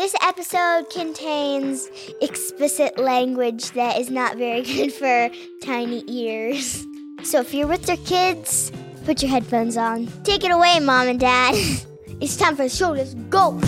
This episode contains explicit language that is not very good for tiny ears. So if you're with your kids, put your headphones on. Take it away, mom and dad. It's time for the show. Let's go.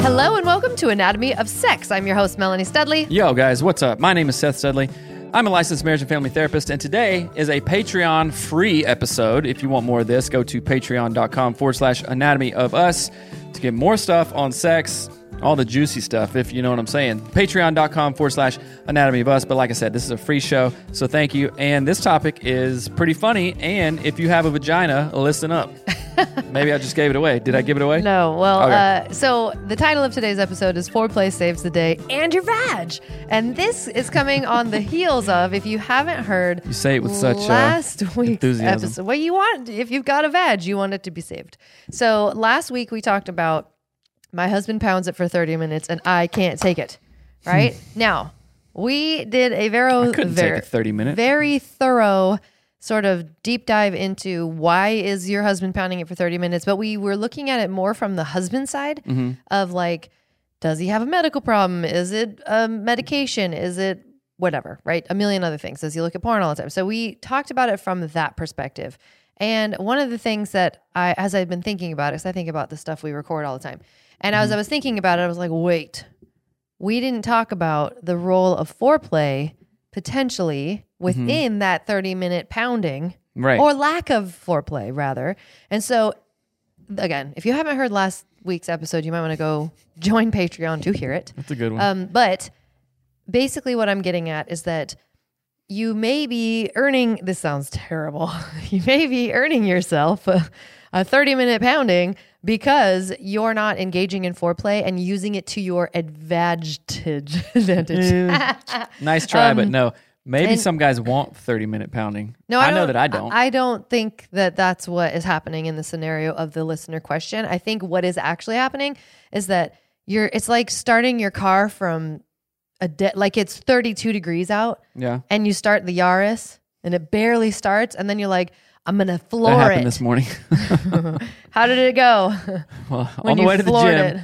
Hello and welcome to Anatomy of Us. I'm your host, Melanie Studley. Yo, guys, what's up? My name is Seth Studley. I'm a licensed marriage and family therapist, and today is a Patreon free episode. If you want more of this, go to patreon.com forward slash anatomy of us to get more stuff on sex, all the juicy stuff, if you know what I'm saying. Patreon.com forward slash anatomy of us. But like I said, this is a free show, so thank you. And this topic is pretty funny. And if you have a vagina, listen up. Maybe I just gave it away. Did I give it away? No, well, Okay. uh, so the title of today's episode is Foreplay Saves the Day and Your Vag. And this is coming on the heels of, if you haven't heard, You say it with such, uh, last week's enthusiasm. episode. Well, you want, if you've got a vag, you want it to be saved. So last week we talked about my husband pounds it for 30 minutes and I can't take it. Right? now, we did a very, very, take a 30 minute. very thorough sort of deep dive into why is your husband pounding it for 30 minutes but we were looking at it more from the husband side Mm-hmm. of like does he have a medical problem? Is it a medication? Is it whatever right? A million other things does he look at porn all the time? So we talked about it from that perspective. And one of the things that i as i've been thinking about it because i think about the stuff we record all the time and as i was thinking about it i was like wait we didn't talk about the role of foreplay potentially within that 30 minute pounding Right. or lack of foreplay rather and so again if you haven't heard last week's episode you might want to go join patreon to hear it That's a good one. um, but basically what i'm getting at is that you may be earning this sounds terrible you may be earning yourself a, a 30 minute pounding because you're not engaging in foreplay and using it to your advantage advantage Nice try, but Um, no. Maybe and- some guys want 30 minute pounding. No, I, I, know that I don't. I don't think that that's what is happening in the scenario of the listener question. I think what is actually happening is that you're. It's like starting your car from a de- like it's 32 degrees out, yeah. and you start the Yaris, and it barely starts, and then you're like, I'm gonna That floor happened it. this morning. How did it go? well, on the way to the gym, it?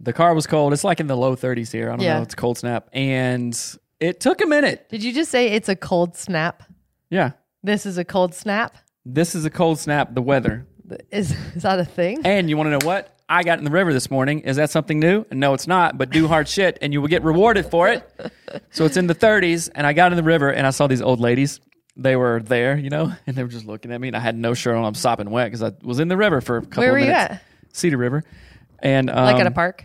the car was cold. It's like in the low 30s here. I don't Yeah. know. It's a cold snap. And it took a minute. Did you just say it's a cold snap? Yeah. This is a cold snap. This is a cold snap, the weather. Is is that a thing? And you want to know what? I got in the river this morning. Is that something new? No, it's not, but do hard shit and you will get rewarded for it. So it's in the 30s, and I got in the river and I saw these old ladies. They were there, you know, and they were just looking at me, and I had no shirt on. I'm sopping wet because I was in the river for a couple Where of were you at? Cedar River. And um, Like at a park?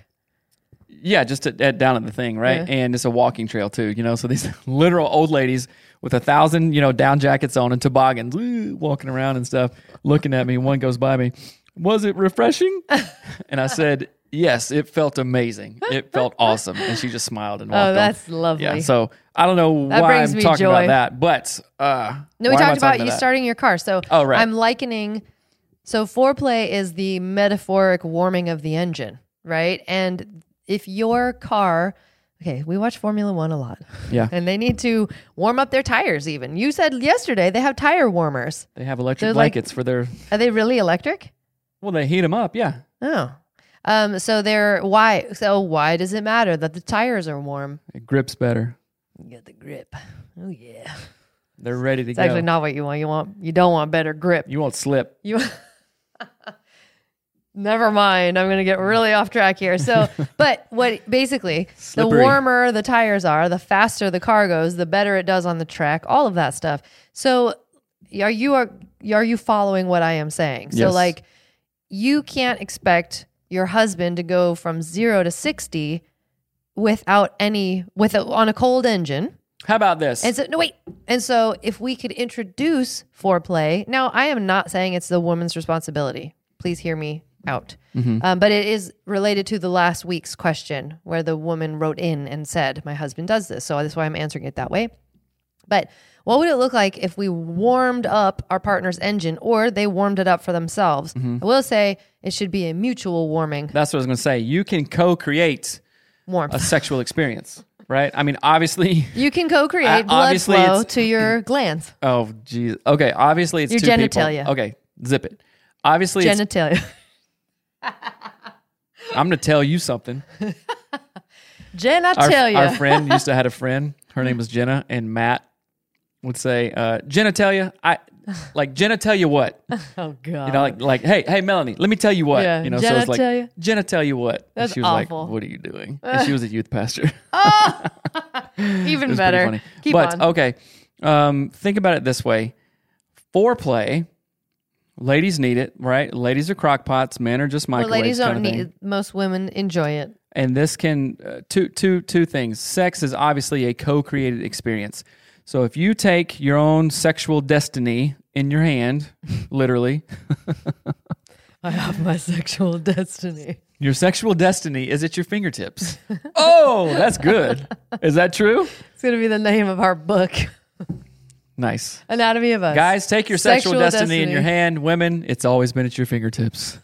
Yeah, just at, at, down at the thing, right? Yeah. And it's a walking trail too, you know. So these literal old ladies with a thousand, you know, down jackets on and toboggans, woo, walking around and stuff, looking at me. One goes by me. Was it refreshing? and I said, yes. It felt amazing. It felt awesome. And she just smiled and walked Oh, on. that's lovely. Yeah. So I don't know That why I'm talking joy. about that, but uh, No, we why am I talked about you that? starting your car. So Oh, right. I'm likening. So foreplay is the metaphoric warming of the engine, right? And if your car, okay, we watch Formula One a lot, Yeah. and they need to warm up their tires. Even you said yesterday they have tire warmers. They have electric They're like- blankets for their. Are they really electric? Well, they heat them up. Yeah. Oh, um, so they're why? So why does it matter that the tires are warm? It grips better. You get the grip. Oh yeah, They're ready to it's go. actually not what you want. You want you don't want better grip. you won't slip. You Never mind. I'm going to get really off track here. So, but what basically Slippery. the warmer the tires are, the faster the car goes, the better it does on the track, all of that stuff. So, are you are are you following what I am saying? So Yes. like you can't expect your husband to go from 0 to 60 without any with a, on a cold engine. How about this? And so, no, wait. And so, if we could introduce foreplay, now I am not saying it's the woman's responsibility. Please hear me out. Mm-hmm. Um, but it is related to the last week's question where the woman wrote in and said, My husband does this. So that's why I'm answering it that way. But what would it look like if we warmed up our partner's engine or they warmed it up for themselves? Mm-hmm. I will say it should be a mutual warming That's what I was going to say. You can co-create warmth. a sexual experience, right? I mean, obviously. you can co create Uh, blood flow to your glands, Oh, geez. Okay, obviously it's Your genitalia. people. Okay, zip it. Obviously, it's, genitalia. I'm going to tell you something. genitalia. Our, our friend used to had a friend. Her name was Jenna, and Matt would say, uh, "Genitalia, I like Jenna. Tell you what, oh, God. you know, like like hey hey Melanie, let me tell you what, Yeah, you know. Jenna so it's like tell you? Jenna, tell you what. And That's she was awful. like, "What are you doing?" And she was a youth pastor. oh Even better. Keep but on. okay, um, think about it this way: foreplay. Ladies need it, right? Ladies are crockpots. Men are just well, microwaves. ladies don't need it. Most women enjoy it. and this can uh, two two two things. Sex is obviously a co-created experience. So if you take your own sexual destiny in your hand, literally, I have my sexual destiny. your sexual destiny is at your fingertips. oh, that's good. Is that true? It's going to be the name of our book, Nice. Anatomy of Us. Guys, take your sexual, Sexual destiny, in your hand. Women, it's always been at your fingertips.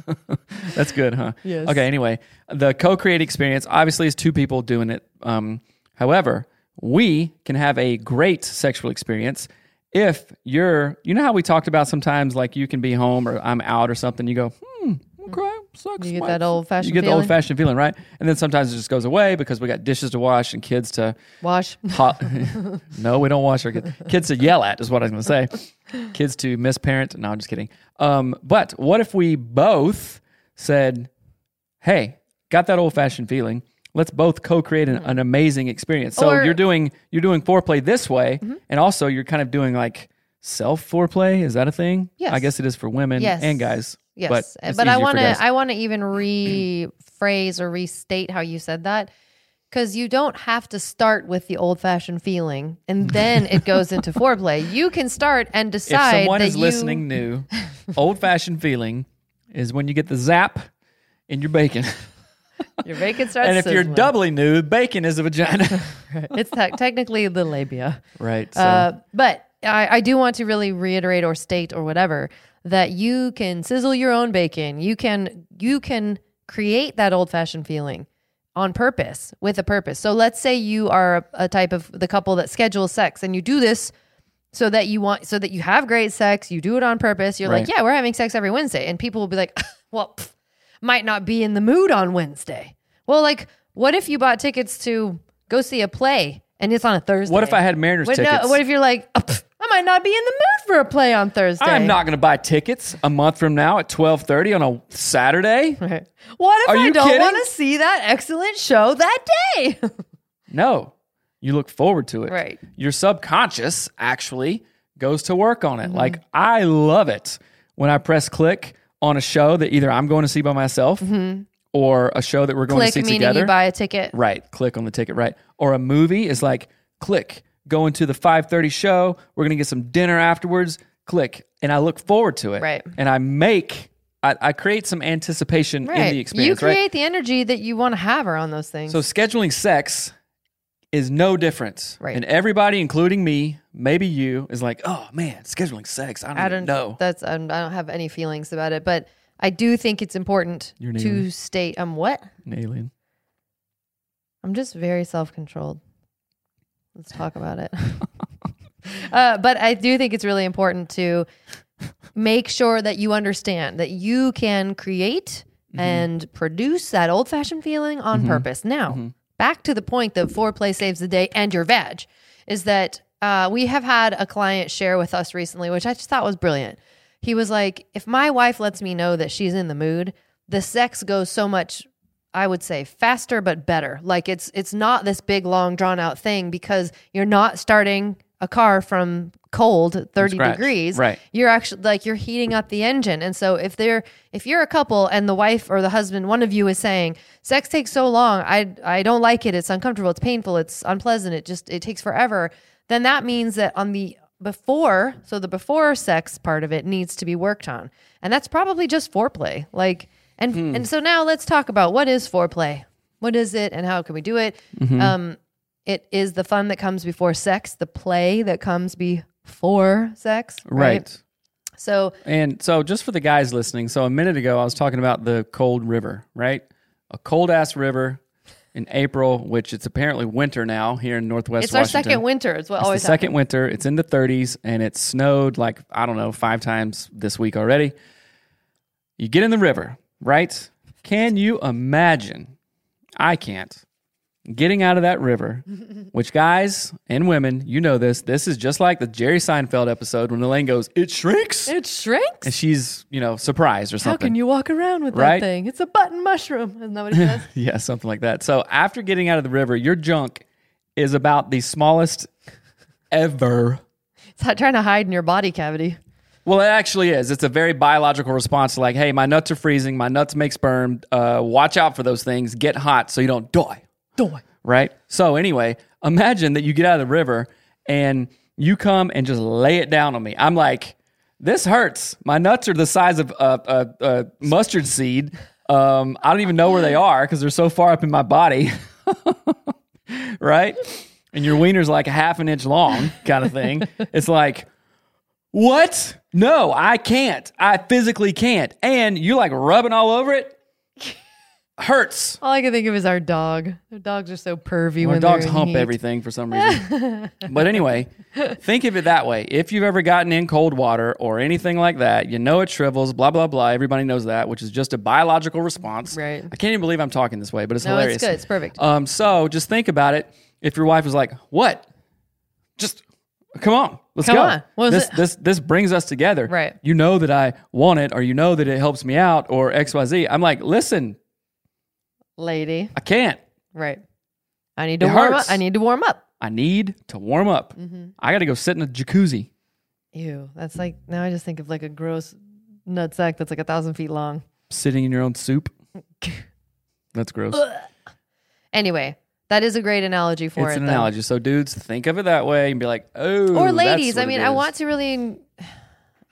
That's good, huh? Yes. Okay, anyway, the co create experience obviously is two people doing it. Um, however, we can have a great sexual experience if you're, you know how we talked about sometimes like you can be home or I'm out or something, you go, hmm, okay, sex. You get might- that old-fashioned You get the feeling? old fashioned feeling, right? And then sometimes it just goes away because we got dishes to wash and kids to Wash. Hot. no, we don't wash our kids. Kids to yell at is what I was going to say. Kids to misparent. No, I'm just kidding. Um, but what if we both said, "Hey, got that old fashioned feeling. Let's both co-create an, an amazing experience." So Or- you're doing you're doing foreplay this way, mm-hmm. and also you're kind of doing like self foreplay. Is that a thing? Yes. I guess it is for women Yes. and guys. Yes, but, uh, but, I want to I want to even rephrase or restate how you said that because you don't have to start with the old fashioned feeling and then it goes into foreplay. You can start and decide. if someone is you, listening new, old fashioned feeling is when you get the zap in your bacon. Your bacon starts. and if you're doubly new, bacon is a vagina. it's te- technically the labia. right. So Uh, but I, I do want to really reiterate or state or whatever that you can sizzle your own bacon. You can you can create that old fashioned feeling on purpose with a purpose. So let's say you are a, type of the couple that schedules sex and you do this so that you want so that you have great sex. You do it on purpose. You're like, yeah, we're having sex every Wednesday, and people will be like, well, pff, might not be in the mood on Wednesday. Well, like, what if you bought tickets to go see a play and it's on a Thursday? what if I had Mariners What, no, tickets? what if you're like, "Oh, pff, I might not be in the mood for a play on Thursday? I'm not going to buy tickets a month from now at 12:30 on a Saturday. Right. What if Are I you don't want to see that excellent show that day? No. You look forward to it. Right. Your subconscious actually goes to work on it. Mm-hmm. Like I love it when I press click on a show that either I'm going to see by myself or a show that we're going Mm-hmm. Click to see meaning together. you buy a ticket. Right. Click on the ticket. Right. Or a movie is like click. Going to the 5:30 show. We're gonna get some dinner afterwards. Click. And I look forward to it. Right. And I make. I, I create some anticipation Right. in the experience. you create right. the energy that you want to have around those things. So scheduling sex is no difference. Right. And everybody, including me, maybe you, is like, oh man, scheduling sex. I don't, I don't know. That's um, I don't have any feelings about it, but I do think it's important You're an to alien. state. I'm um, what? An alien. I'm just very self controlled. Let's talk about it. uh, but I do think it's really important to make sure that you understand that you can create Mm-hmm. and produce that old fashioned feeling on purpose. Now, Mm-hmm. Back to the point that foreplay saves the day and your vag is that uh, we have had a client share with us recently, which I just thought was brilliant. He was like, if my wife lets me know that she's in the mood, the sex goes so much I would say faster but better. Like it's it's not this big long drawn out thing because you're not starting a car from cold 30 scratch. degrees. Right. You're actually like you're heating up the engine. And so if they're if you're a couple and the wife or the husband one of you is saying sex takes so long, I I don't like it. It's uncomfortable, it's painful, it's unpleasant, it just it takes forever, then that means that on the before, so the before sex part of it needs to be worked on. And that's probably just foreplay. Like and Hmm. and so now let's talk about what is foreplay? What is it and how can we do it? Mm-hmm. Um it is the fun that comes before sex, the play that comes before sex, right? Right. So And so, just for the guys listening, so a minute ago, I was talking about the cold river, right? A cold ass river in April, which it's apparently winter now here in Northwest it's our second winter. It's what It's always the second winter. It's in the 30s and it snowed like, I don't know, five times this week already. You get in the river, right? Can you imagine? I can't. Getting out of that river, which guys and women, you know this. This is just like the Jerry Seinfeld episode when Elaine goes, It shrinks. It shrinks. and she's, you know, surprised or something. How can you walk around with Right? that thing? It's a button mushroom. Isn't that what he says? yeah, something like that. So after getting out of the river, your junk is about the smallest ever. it's not trying to hide in your body cavity. Well, it actually is. It's a very biological response to like, hey, my nuts are freezing, my nuts make sperm. Uh, watch out for those things. Get hot so you don't die. Die. Right. So anyway, imagine that you get out of the river and you come and just lay it down on me. I'm like, this hurts. My nuts are the size of a, a, a mustard seed. Um, I don't even know where they are because they're so far up in my body. right? And your wiener's like a half an inch long, kind of thing. it's like, what? No, I can't. I physically can't. And you're like rubbing all over it. Hurts. All I can think of is our dog. Our dogs are so pervy Our when dogs hump heat. everything for some reason. but anyway, think of it that way. If you've ever gotten in cold water or anything like that, you know it shrivels, blah, blah, blah. Everybody knows that, which is just a biological response. Right. I can't even believe I'm talking this way, but it's No, hilarious. it's good. It's perfect. Um, so just think about it. If your wife is like, "What? Just come on, let's Come go." on. What was this it? this this brings us together. Right. You know that I want it, or you know that it helps me out, or X Y Z. I'm like, listen, Lady. I can't. Right. I need to It warm hurts. up. I need to warm up. I need to warm up. Mm-hmm. I got to go sit in a jacuzzi. Ew. That's like now I just think of like a gross nutsack that's like a thousand feet long. Sitting in your own soup. That's gross. Anyway, that is a great analogy for it's it. an though. analogy. So dudes, think of it that way and be like, oh. Or that's ladies. what I it mean, I is. want to really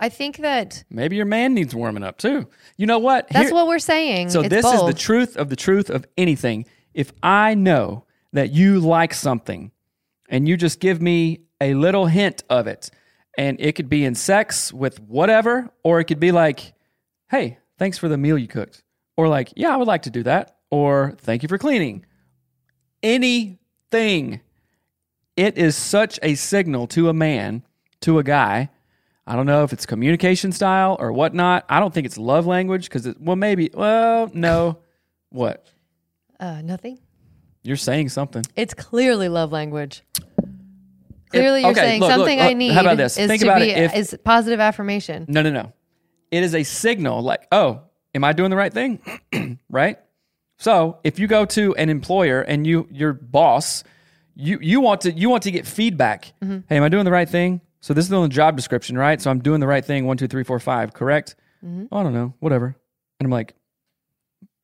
I think that Maybe your man needs warming up too. You know what? that's Here- what we're saying. So It's this is the truth of the truth of anything. If I know that you like something and you just give me a little hint of it, and it could be in sex with whatever, or it could be like, hey, thanks for the meal you cooked. Or like, yeah, I would like to do that. Or thank you for cleaning. Anything. It is such a signal to a man, to a guy. I don't know if it's communication style or whatnot. I don't think it's love language because it, well, maybe, well, no. What? uh, nothing. You're saying something. It's clearly love language. Clearly, If- you're okay, saying look, look, something look, I need. how about this? Is Think to about be it. If- is positive affirmation. No, no, no. It is a signal like, oh, am I doing the right thing? right? So if you go to an employer and you your boss, you you want to you want to get feedback. Mm-hmm. Hey, am I doing the right thing? So this is on the job description, right? So I'm doing the right thing. One, two, three, four, five. Correct? Mm-hmm. Oh, I don't know. Whatever. And I'm like,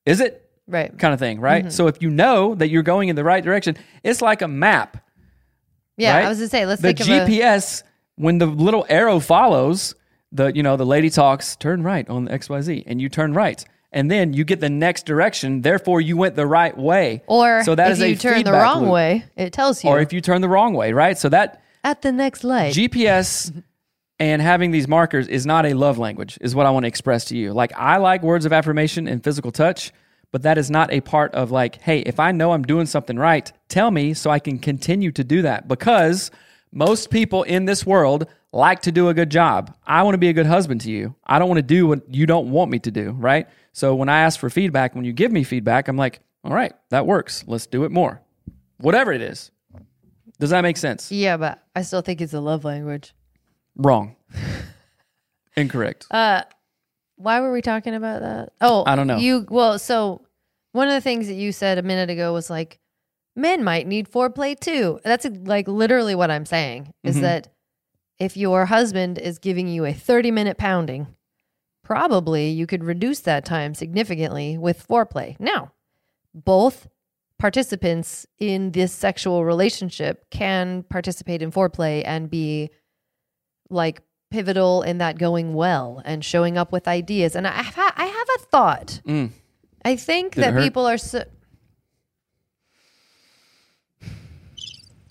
is it? Right. Kind of thing, right? Mm-hmm. So if you know that you're going in the right direction, it's like a map. Yeah, right? I was gonna say, let's the think of a GPS when the little arrow follows the you know the lady talks turn right on the XYZ and you turn right and then you get the next direction therefore you went the right way or so that if is you turn the wrong loop. way, it tells you. or if you turn the wrong way right so that at the next light. GPS and having these markers is not a love language is what I want to express to you like I like words of affirmation and physical touch but that is not a part of like hey if I know I'm doing something right tell me so I can continue to do that because most people in this world like to do a good job. I want to be a good husband to you. I don't want to do what you don't want me to do, right? So when I ask for feedback, when you give me feedback, I'm like, all right, that works. Let's do it more. Whatever it is. Does that make sense? yeah, but I still think it's a love language. Wrong. Incorrect. Uh, Why were we talking about that? Oh, I don't know. You well, so one of the things that you said a minute ago was like men might need foreplay too. That's like literally what I'm saying is Mm-hmm. that if your husband is giving you a 30 minute pounding, probably you could reduce that time significantly with foreplay. Now, both participants in this sexual relationship can participate in foreplay and be like pivotal in that going well and showing up with ideas. And I have, I have a thought. Mm. I think Did that people are so.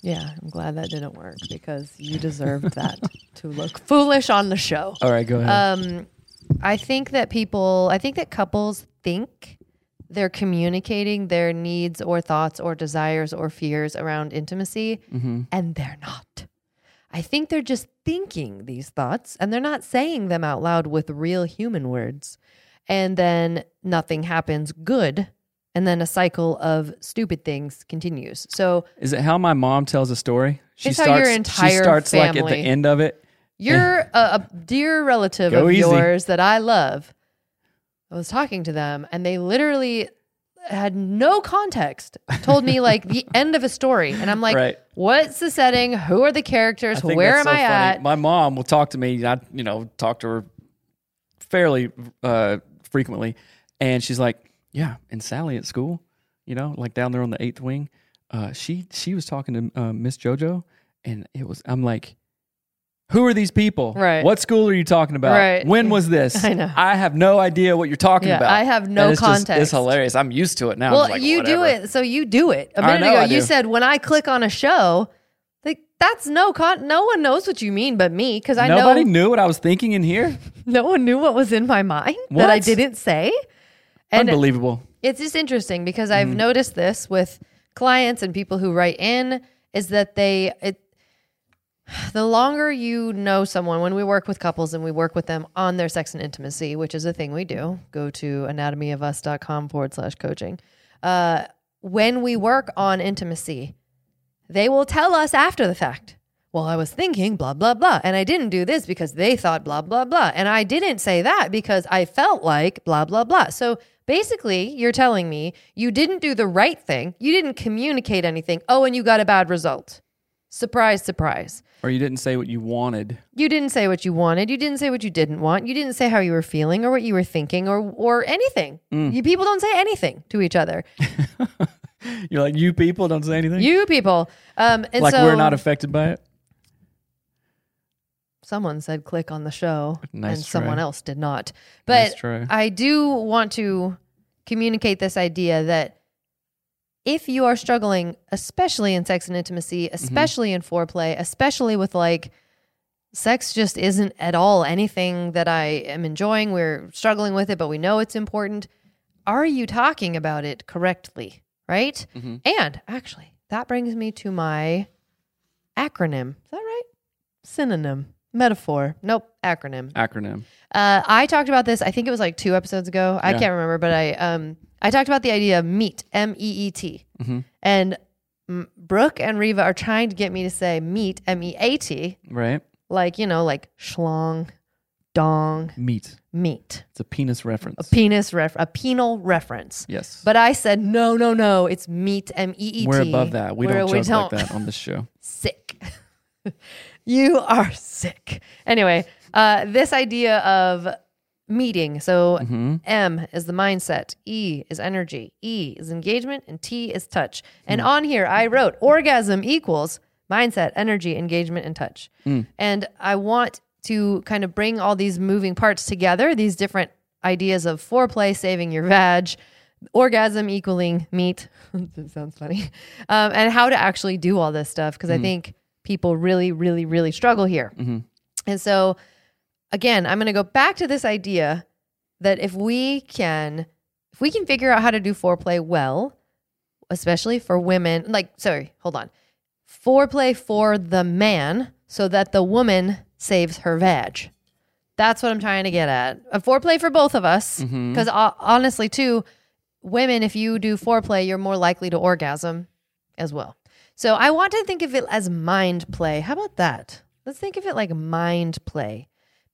Yeah, I'm glad that didn't work because you deserved that to look foolish on the show. All right, go ahead. Um, I think that people, I think that couples think they're communicating their needs or thoughts or desires or fears around intimacy, mm-hmm. and they're not. I think they're just thinking these thoughts and they're not saying them out loud with real human words. And then nothing happens good. And then a cycle of stupid things continues. So Is it how my mom tells a story? She It's how your entire She starts like at the end of it. You're a, a dear relative Go of easy. yours that I love. I was talking to them and they literally had no context, told me like the end of a story. And I'm like, Right. what's the setting? Who are the characters? Where am so I funny. at? My mom will talk to me. I, you know, talk to her fairly uh, frequently, and she's like, "Yeah." And Sally at school, you know, like down there on the eighth wing, uh, she she was talking to uh, Miss JoJo, and it was I'm like, "Who are these people? Right. What school are you talking about? Right. When was this? I know. I have no idea what you're talking Yeah, about. I have no And it's just- context. it's hilarious. I'm used to it now. Well, like, you do it. So you do it. A minute ago, you said when I click on a show, like that's no con. No one knows what you mean but me because I know. Nobody know knew what I was thinking in here. no one knew what was in my mind that I didn't say. And Unbelievable. it's just interesting because. I've mm-hmm. noticed this with clients and people who write in is that they it the longer you know someone when we work with couples and we work with them on their sex and intimacy which is a thing we do go to anatomyofus.com forward slash coaching uh, when we work on intimacy they will tell us after the fact well i was thinking blah blah blah and i didn't do this because they thought blah blah blah and i didn't say that because i felt like blah blah blah. So basically you're telling me you didn't do the right thing you didn't communicate anything oh and you got a bad result surprise surprise Or you didn't say what you wanted. you didn't say what you wanted. You didn't say what you didn't want. You didn't say how you were feeling or what you were thinking or or anything. Mm. You people don't say anything to each other. You're like, you people don't say anything. You people. Um, and like so we're not affected by it. someone said click on the show Nice and someone else did not. But try. I do want to communicate this idea that if you are struggling, especially in sex and intimacy, especially in foreplay, especially with like sex just isn't at all anything that I am enjoying, we're struggling with it, but we know it's important. Are you talking about it correctly? Right? And actually, that brings me to my acronym. Is that right? Synonym, metaphor. Nope, acronym. Acronym. Uh, I talked about this. I think it was like two episodes ago. I Yeah. can't remember, but I um I talked about the idea of meat, M E E T, Mhm. and Brooke and Reva are trying to get me to say meat, M E A T, Right. like you know, like schlong, dong, Meat. meat, It's a penis reference. a penis ref, a penal reference. yes. But I said no, no, no. It's meat, M E E T. we're above that. We Where don't we joke like that on this show. sick. you are sick. Anyway, uh, this idea of meeting. So Mm-hmm. M is the mindset, E is energy, E is engagement, and T is touch. And on here, I wrote orgasm equals mindset, energy, engagement, and touch. Hmm. And I want to kind of bring all these moving parts together, these different ideas of foreplay, saving your vag, orgasm equaling meat. that sounds funny. Um, and how to actually do all this stuff. Because I think people really, really, really struggle here. And so, again, I'm going to go back to this idea that if we can, if we can figure out how to do foreplay well, especially for women, like, sorry, hold on, foreplay for the man so that the woman saves her vag. That's what I'm trying to get at. A foreplay for both of us. Mm-hmm. Because honestly, too, women, if you do foreplay, you're more likely to orgasm as well. So I want to think of it as mind play. How about that? Let's think of it like mind play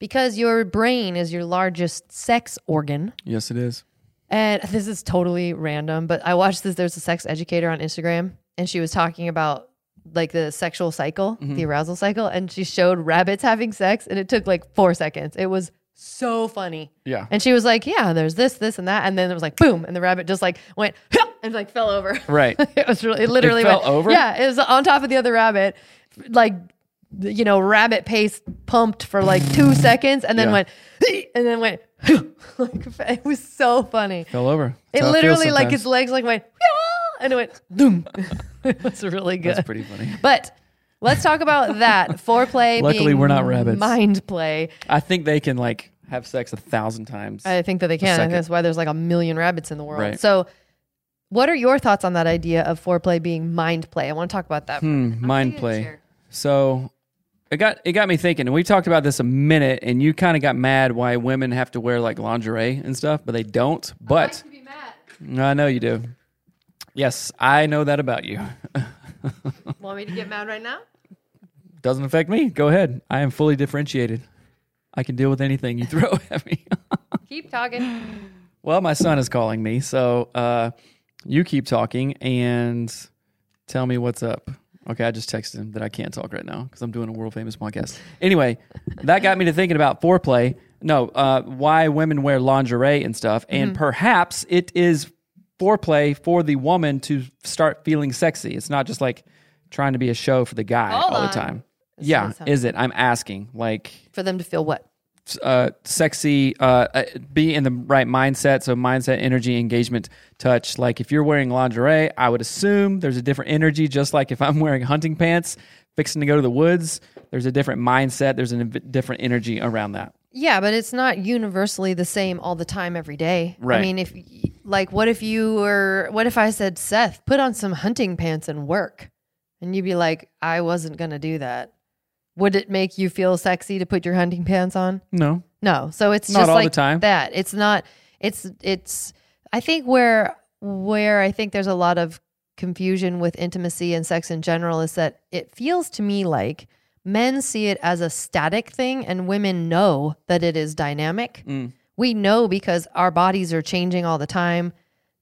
because your brain is your largest sex organ. Yes, it is. And this is totally random, but I watched this. There's a sex educator on Instagram, and she was talking about like the sexual cycle, mm-hmm. the arousal cycle, and she showed rabbits having sex, and it took like four seconds. It was so funny. Yeah. And she was like, "Yeah, there's this, this, and that," and then it was like, boom, and the rabbit just like went and like fell over. Right. it was really, it literally fell went, over? Yeah, it was on top of the other rabbit, like you know, rabbit pace pumped for like two seconds and then Yeah. went, and then went, like, it was so funny. Fell over. It That's feels literally, like, sometimes. his legs like went, and it went, doom. it was really good. That's pretty funny. But let's talk about that foreplay. Luckily, being we're not rabbits. Mind play. I think they can like have sex a thousand times. I think that they can. That's why there's like a million rabbits in the world. Right. So, what are your thoughts on that idea of foreplay being mind play? I want to talk about that. Hmm, mind play. So it got it got me thinking, and we talked about this a minute, and you kind of got mad why women have to wear like lingerie and stuff, but they don't. But I know you do. Yes, I know that about you. Want me to get mad right now? Doesn't affect me. Go ahead. I am fully differentiated. I can deal with anything you throw at me. Keep talking. well, my son is calling me, so uh, you keep talking and tell me what's up. Okay, I just texted him that I can't talk right now because I'm doing a world famous podcast. Anyway, that got me to thinking about foreplay. No, uh, why women wear lingerie and stuff, and perhaps it is foreplay for the woman to start feeling sexy. It's not just like trying to be a show for the guy Hold all on. the time. Yeah, is it? I'm asking. Like, For them to feel what? Uh, sexy, uh, uh, be in the right mindset. So mindset, energy, engagement, touch. Like if you're wearing lingerie, I would assume there's a different energy. Just like if I'm wearing hunting pants, fixing to go to the woods, there's a different mindset. There's a different energy around that. Yeah, but it's not universally the same all the time every day. I mean, if like, what if you were? What if I said, Seth, put on some hunting pants and work, and you'd be like, I wasn't gonna do that. Would it make you feel sexy to put your hunting pants on? No, No. So it's Not just all the like time. that. It's not. It's it's. I think where where I think there's a lot of confusion with intimacy and sex in general is that it feels to me like men see it as a static thing and women know that it is dynamic. Mm. We know because our bodies are changing all the time.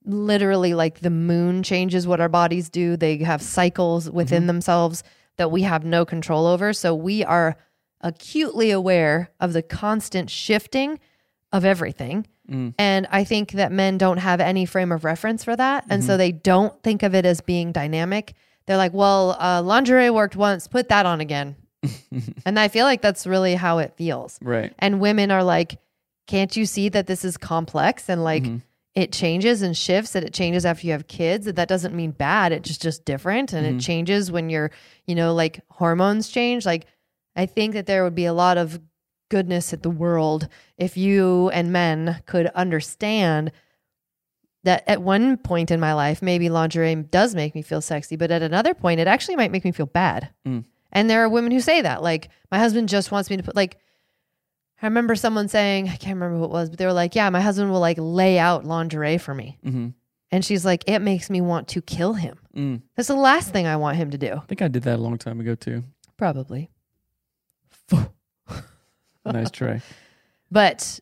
Literally, like the moon changes what our bodies do. They have cycles within Mm-hmm. themselves that we have no control over. So we are acutely aware of the constant shifting of everything. Mm. And I think that men don't have any frame of reference for that. And Mm-hmm. so they don't think of it as being dynamic. They're like, well, uh, lingerie worked once, put that on again. and I feel like that's really how it feels. right. And women are like, can't you see that this is complex and like Mm-hmm. It changes and shifts and it changes after you have kids? That that doesn't mean bad. It's just just different and Mm-hmm. it changes when you're, you know, like hormones change. Like I think that there would be a lot of goodness at the world if you and men could understand that at one point in my life, maybe lingerie does make me feel sexy, but at another point, it actually might make me feel bad. Mm. And there are women who say that, like, my husband just wants me to put, like, I remember someone saying, I can't remember who it was, but they were like, yeah, my husband will like lay out lingerie for me. hmm And she's like, it makes me want to kill him. Mm. That's the last thing I want him to do. I think I did that a long time ago too. Probably. Nice try. But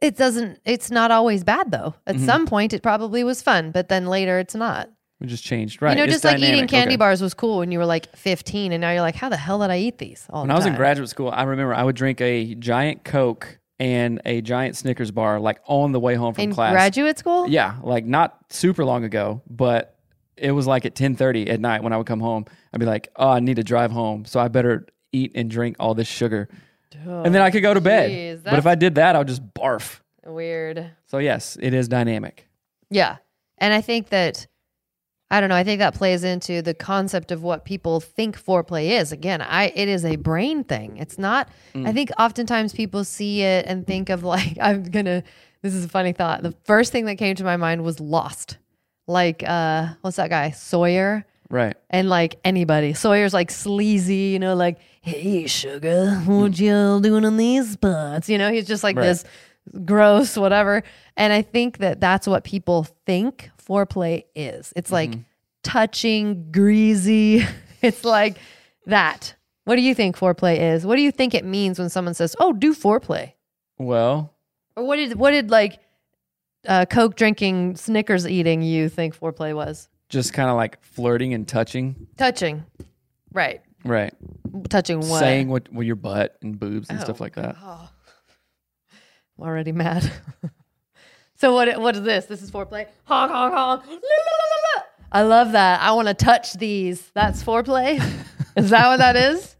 it doesn't, it's not always bad though. At Mhm. some point, it probably was fun, but then later it's not. We just changed. Right. you know, It's just like eating candy Okay. bars was cool when you were like 15, and now you're like, how the hell did I eat these? All When I was in graduate school, I remember I would drink a giant Coke and a giant Snickers bar like on the way home from in class. graduate school. Yeah, like not super long ago, but it was like at 10:30 at night when I would come home. I'd be like, "Oh, I need to drive home, so I better eat and drink all this sugar." and then I could go to bed. But if I did that, I would just barf. Weird. So yes, it is dynamic. Yeah. And I think that, I don't know, I think that plays into the concept of what people think foreplay is. Again, I it is a brain thing. It's not, I think oftentimes people see it and think of like, I'm going to, this is a funny thought. The first thing that came to my mind was Lost. Like, uh, what's that guy? Sawyer. Right. and like anybody. Sawyer's like sleazy, you know, like, hey, sugar, what you all doing on these spots? You know, he's just like Right. this gross, whatever. And I think that that's what people think foreplay is. It's like touching, greasy. It's like that. What do you think foreplay is? What do you think it means when someone says, "Oh, do foreplay"? Well, Or what did what did like uh, Coke drinking, Snickers eating you think foreplay was? just kind of like flirting and touching. Touching, right? Right. Touching what? Saying what with your butt and boobs and stuff Oh, like that. Oh, I'm already mad. so what? What is this? This is foreplay. Honk honk honk. La, la, la, la, la. I love that. I want to touch these. That's foreplay. is that what that is?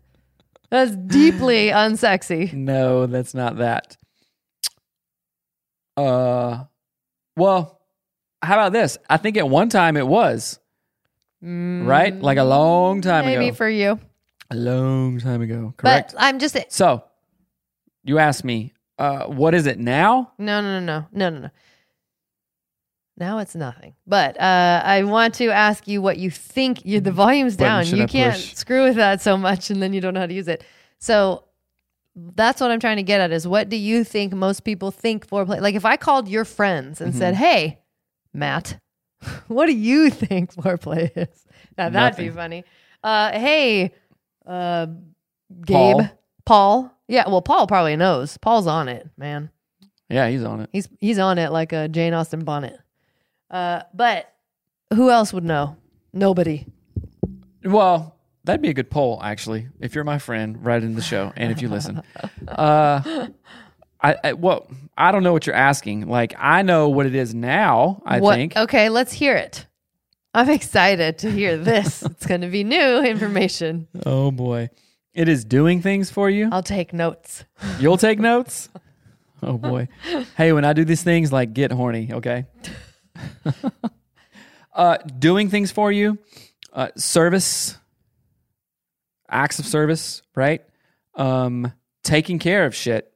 That's deeply unsexy. No, that's not that. Uh, well, how about this? I think at one time it was right, like a long time Maybe ago. Maybe for you. a long time ago, correct? But I'm just so, you asked me, uh, what is it now? no, no, no, no, no, no, no. Now it's nothing. But uh, I want to ask you what you think. You, the volume's down. You I can't push? screw with that so much, and then you don't know how to use it. So that's what I'm trying to get at. Is what do you think most people think foreplay? Like if I called your friends and said, Mm-hmm. "Hey, Matt, what do you think foreplay is?" Now that'd be funny. Uh, hey, uh, Gabe, Paul. Paul. Yeah, well, Paul probably knows. Paul's on it, man. Yeah, he's on it. He's he's on it like a Jane Austen bonnet. Uh, but who else would know? Nobody. Well, that'd be a good poll, actually. If you're my friend, right in the show, and if you listen, uh, I, I well, I don't know what you're asking. Like, I know what it is now. I what? think. Okay, let's hear it. I'm excited to hear this. it's going to be new information. Oh boy, it is doing things for you. I'll take notes. You'll take notes. Oh boy. Hey, when I do these things, like get horny, okay? uh, doing things for you, uh, service, acts of service, right? Um, taking care of shit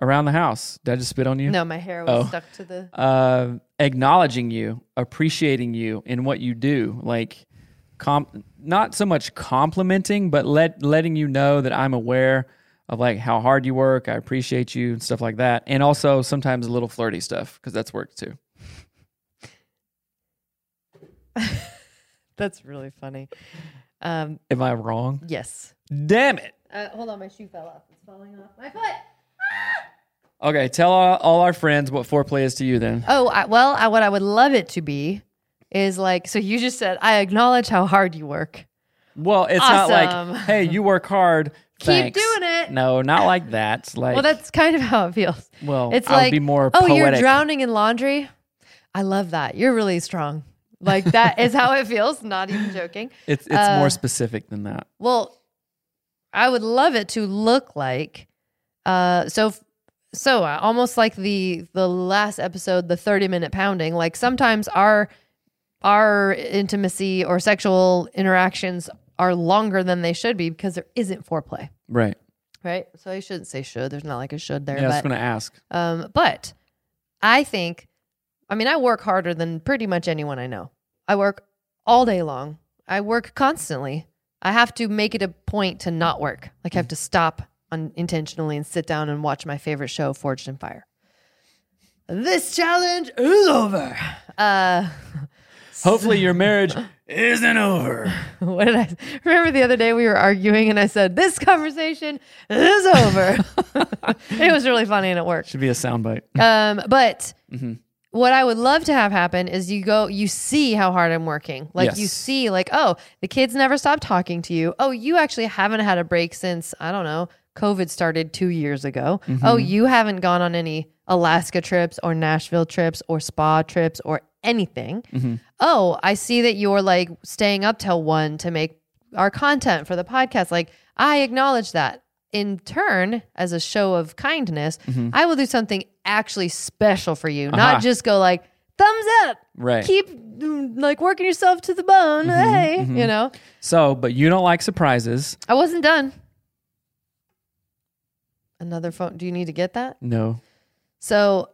around the house. Did I just spit on you? No, my hair was Oh. stuck to the. Uh, acknowledging you, appreciating you in what you do, like com- not so much complimenting, but let letting you know that I'm aware of like how hard you work. I appreciate you and stuff like that, and also sometimes a little flirty stuff because that's work too. That's really funny. Um, Am I wrong? yes. Damn it. Uh, hold on, my shoe fell off. It's falling off my foot. Okay, tell all, all our friends what foreplay is to you then. Oh, I, well, I, what I would love it to be is like, so you just said, I acknowledge how hard you work. Well, it's not like, hey, you work hard. Keep doing it. No, not like that. It's like, well, that's kind of how it feels. well, It's I would like, be more oh, poetic. you're drowning in laundry. I love that. You're really strong. Like that is how it feels. Not even joking. It's it's Uh, more specific than that. Well, I would love it to look like, uh, so so uh, almost like the the last episode, the thirty minute pounding. Like sometimes our our intimacy or sexual interactions are longer than they should be because there isn't foreplay, Right. right? So I shouldn't say should. There's not like a should there, Yeah, I was but going to ask. um, but I think, I mean, I work harder than pretty much anyone I know. I work all day long. I work constantly. I have to make it a point to not work. Like I have to stop unintentionally and sit down and watch my favorite show, Forged in Fire. This challenge is over. Uh, Hopefully your marriage isn't over. what did I remember the other day we were arguing and I said, This conversation is over. it was really funny and it worked. Should be a soundbite. Um, but Mm-hmm. What I would love to have happen is you go, you see how hard I'm working. Like you see, like, oh, the kids never stop talking to you. Oh, you actually haven't had a break since, I don't know, COVID started two years ago. Mm-hmm. Oh, you haven't gone on any Alaska trips or Nashville trips or spa trips or anything. Mm-hmm. Oh, I see that you're like staying up till one to make our content for the podcast. Like, I acknowledge that. In turn, as a show of kindness, mm-hmm. I will do something actually special for you, Aha. not uh-huh. just go like, thumbs up, Right. keep like working yourself to the bone. Mm-hmm. hey, mm-hmm. you know, So, but you don't like surprises. I wasn't done. Another phone. Do you need to get that? No. So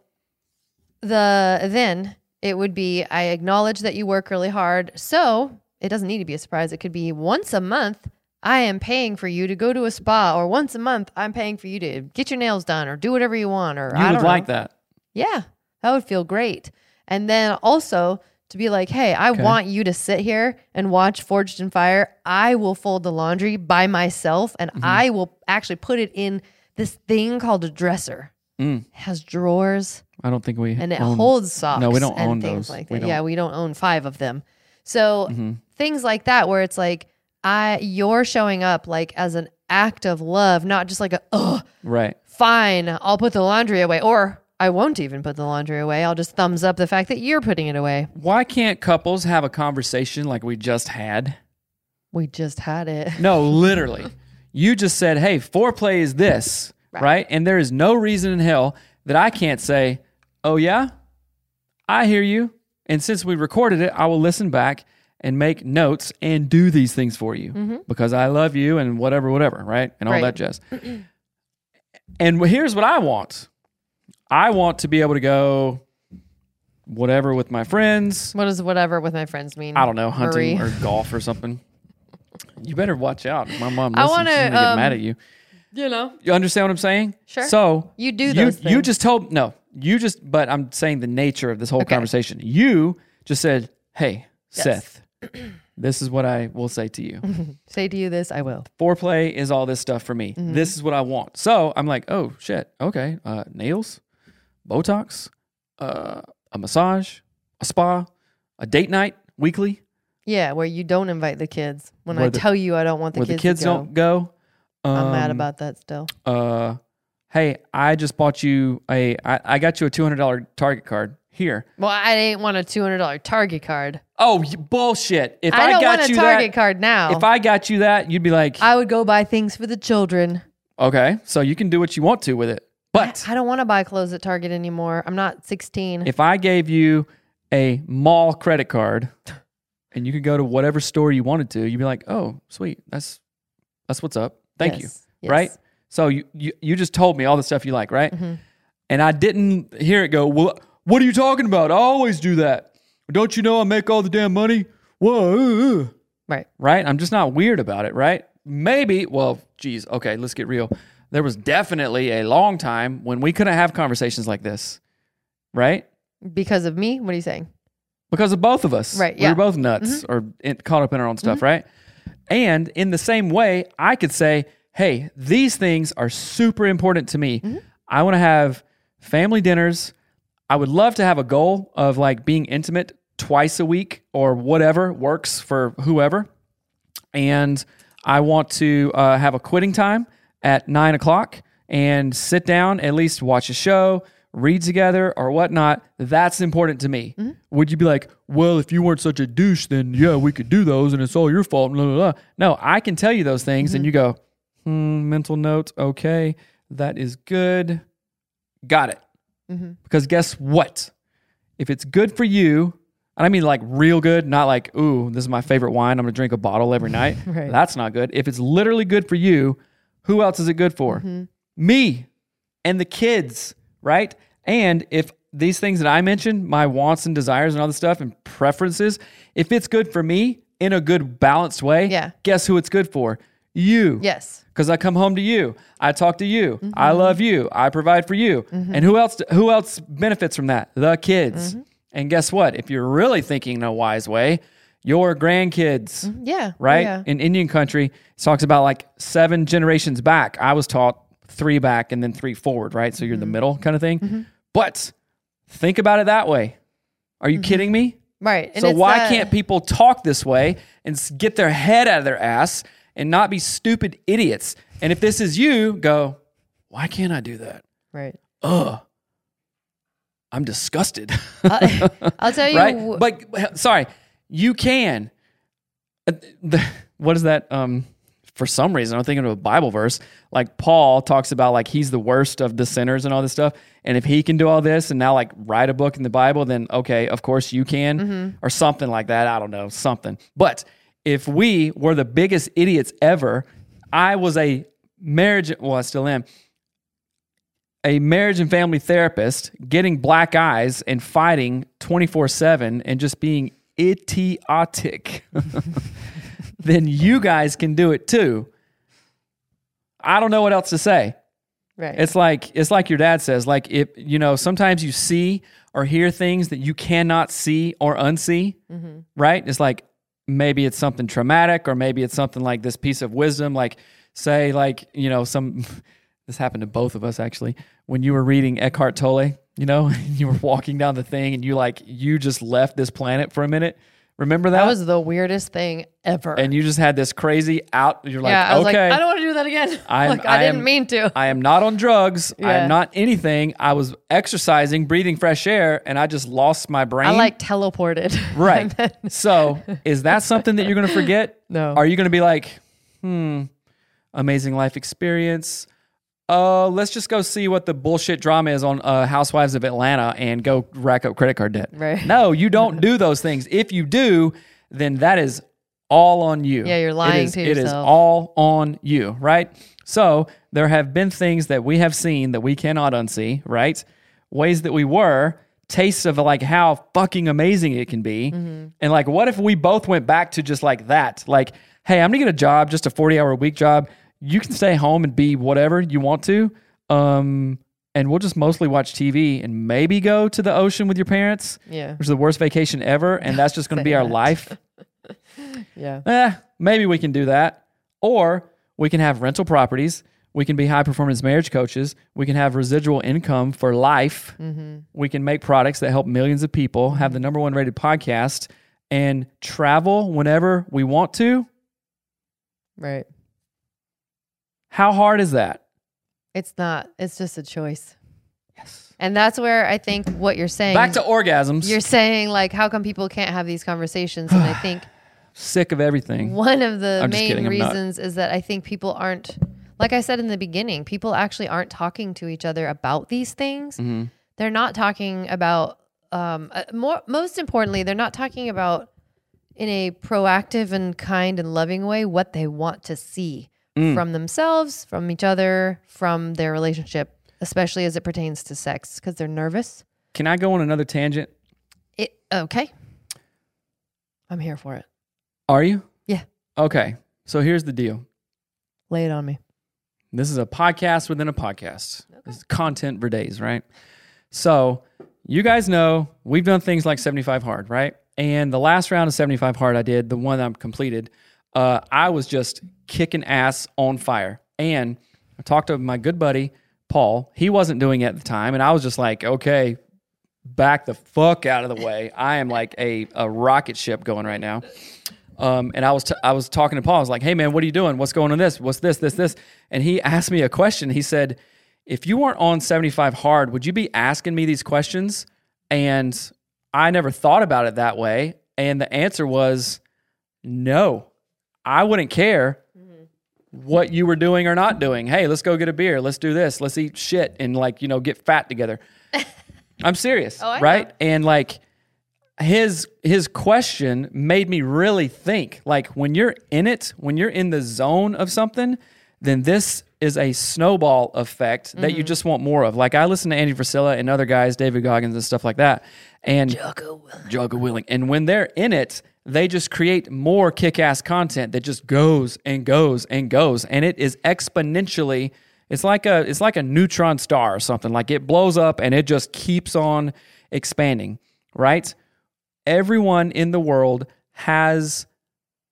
the then it would be I acknowledge that you work really hard. So it doesn't need to be a surprise. It could be once a month I am paying for you to go to a spa or once a month I'm paying for you to get your nails done or do whatever you want or You I would don't like know. that. Yeah. That would feel great. And then also to be like, "Hey, I want you to sit here and watch Forged in Fire. I will fold the laundry by myself and Mm-hmm. I will actually put it in this thing called a dresser. Mm. It has drawers I don't think we and it own- holds socks. No, we don't own things those. like We that. Yeah, don't. we don't own five of them. So Mm-hmm. things like that, where it's like I you're showing up like as an act of love, not just like a oh Right. fine, I'll put the laundry away, or I won't even put the laundry away. I'll just thumbs up the fact that you're putting it away. Why can't couples have a conversation like we just had? We just had it. No, literally. You just said, hey, foreplay is this, right. Right. And there is no reason in hell that I can't say, oh, yeah, I hear you. And since we recorded it, I will listen back and make notes and do these things for you because I love you and whatever, whatever, right? And all Right. that jazz. and here's what I want I want to be able to go whatever with my friends. What does whatever with my friends mean? I don't know, hunting Marie? or golf or something. You better watch out. My mom I wanna, she's gonna get um, mad at you. you know. You understand what I'm saying? Sure. So You do you, those you things. just told no. You just but I'm saying the nature of this whole Okay. conversation. You just said, "Hey, Yes. Seth, this is what I will say to you. Say to you this, I will. Foreplay is all this stuff for me. Mm-hmm. This is what I want." So I'm like, "Oh shit, okay. Uh, nails, Botox, uh, a massage, a spa, a date night weekly." Yeah, where you don't invite the kids. When Where I the- tell you I don't want the kids. where kids, the kids go, don't go. I'm mad Um, about that still. Uh, hey, I just bought you a. I, I got you a two hundred dollar Target card here. Well, I didn't want a two hundred dollar Target card. Oh you- bullshit! If I I, don't got want a you Target that, card now. if I got you that, you'd be like, I would go buy things for the children. okay, so you can do what you want to with it. But I don't want to buy clothes at Target anymore. I'm not 16. if I gave you a mall credit card, and you could go to whatever store you wanted to, you'd be like, oh, sweet, that's that's what's up. Thank you. Yes, yes. Right. So you, you you just told me all the stuff you like, right? Mm-hmm. And I didn't hear it go. Well, what are you talking about? I always do that. Don't you know I make all the damn money? Whoa. uh, uh." Right. right? I'm just not weird about it, right? Maybe, well, geez, okay, let's get real. There was definitely a long time when we couldn't have conversations like this, right? Because of me? What are you saying? Because of both of us. Right, We yeah. Mm-hmm. were both nuts or in, caught up in our own stuff, right? And in the same way, I could say, hey, these things are super important to me. Mm-hmm. I want to have family dinners. I would love to have a goal of like being intimate twice a week or whatever works for whoever. And I want to uh, have a quitting time at nine o'clock and sit down, at least watch a show, read together, or whatnot. That's important to me. Would you be like, well, if you weren't such a douche, then yeah, we could do those and it's all your fault? Blah, blah, blah. No, I can tell you those things and you go, hmm, mental note. Okay, that is good. Got it. Mm-hmm. Because guess what? If it's good for you, and I mean like real good, not like, ooh, this is my favorite wine. I'm gonna drink a bottle every night. Right. That's not good. If it's literally good for you, who else is it good for? Mm-hmm. Me and the kids, right? And if these things that I mentioned, my wants and desires and all this stuff and preferences, if it's good for me in a good balanced way, Yeah. guess who it's good for? You Yes. because I come home to you. I talk to you. I Mm-hmm. love you. I provide for you. And who else? Who else benefits from that? The kids. Mm-hmm. And guess what? If you're really thinking in a wise way, your grandkids, Yeah. right? Yeah. In Indian country, it talks about like seven generations back. I was taught three back and then three forward, right? So Mm-hmm. you're the middle kind of thing. But think about it that way. Are you kidding me? Right. Mm-hmm. And so why that- can't people talk this way and get their head out of their ass and not be stupid idiots? And if this is you, go, why can't I do that? Right. Ugh. I'm disgusted. I'll tell you. right? But sorry, you can. Uh, the- what is that? Um, for some reason, I'm thinking of a Bible verse. Like Paul talks about, like he's the worst of the sinners and all this stuff. And if he can do all this and now like write a book in the Bible, then okay, of course you can, Mm-hmm. or something like that. I don't know, something. But if we were the biggest idiots ever, I was a marriage. Well, I still am a marriage and family therapist getting black eyes and fighting 24 7 and just being idiotic, then you guys can do it too. I don't know what else to say. right. It's like it's like your dad says like if you know sometimes you see or hear things that you cannot see or unsee, mm-hmm. right? It's like maybe it's something traumatic or maybe it's something like this piece of wisdom like say like, you know, some this happened to both of us actually when you were reading Eckhart Tolle, you know, you were walking down the thing and you like you just left this planet for a minute. Remember that? that was the weirdest thing ever. and you just had this crazy out you're like, yeah, I was okay. like, I don't want to do that again. I'm- like, I, I didn't am- mean to. I am not on drugs. I am not anything. I was exercising, breathing fresh air, and I just lost my brain. I like teleported. right. Then- so, is that something that you're going to forget? No. Are you going to be like, hmm, amazing life experience. Uh, let's just go see what the bullshit drama is on uh, Housewives of Atlanta and go rack up credit card debt. Right. No, you don't do those things. If you do, then that is all on you. Yeah, you're lying is- to yourself. It is all on you, right? So there have been things that we have seen that we cannot unsee, right? Ways that we were, tastes of like how fucking amazing it can be. Mm-hmm. And like, what if we both went back to just like that? Like, hey, I'm gonna get a job, just a 40 hour a week job. You can stay home and be whatever you want to. Um, and we'll just mostly watch TV and maybe go to the ocean with your parents, Yeah. which is the worst vacation ever. And that's just gonna be our that. life Yeah. eh, maybe we can do that. Or we can have rental properties. We can be high performance marriage coaches. We can have residual income for life. We can make products that help millions of people, have the number one rated podcast, and travel whenever we want to. Right. How hard is that? It's not. It's just a choice. Yes. And that's where I think what you're saying. Back to orgasms. You're saying like, how come people can't have these conversations? And I think Sick of everything. one of the I'm main kidding, reasons is that I think people aren't, like I said in the beginning, people actually aren't talking to each other about these things. Mm-hmm. They're not talking about, um, uh, more, most importantly, they're not talking about in a proactive and kind and loving way what they want to see Mm. from themselves, from each other, from their relationship, especially as it pertains to sex, because they're nervous. Can I go on another tangent? It okay. I'm here for it. Are you? Yeah. Okay. So here's the deal. Lay it on me. This is a podcast within a podcast. This is content for days, right? So, you guys know we've done things like 75 hard, right? And the last round of 75 hard I did, the one I'm completed, uh, I was just kicking ass on fire. And I talked to my good buddy, Paul. He wasn't doing it at the time. And I was just like, okay, back the fuck out of the way. I am like a, a rocket ship going right now. Um, and I was t- I was talking to Paul. I was like, "Hey man, what are you doing? What's going on? This? What's this? This? This?" And he asked me a question. He said, "If you weren't on 75 hard, would you be asking me these questions?" And I never thought about it that way. And the answer was, "No, I wouldn't care what you were doing or not doing. Hey, let's go get a beer. Let's do this. Let's eat shit and like you know get fat together." I'm serious, Oh, I know. right? And like his his question made me really think like when you're in it when you're in the zone of something then this is a snowball effect that you mm-hmm. just want more of like i listen to andy Frisella and other guys david goggins and stuff like that and Jocko Willink. And when they're in it, they just create more kick ass content that just goes and goes and goes. And it is exponentially, it's like a it's like a neutron star or something. Like it blows up and it just keeps on expanding, right? Everyone in the world has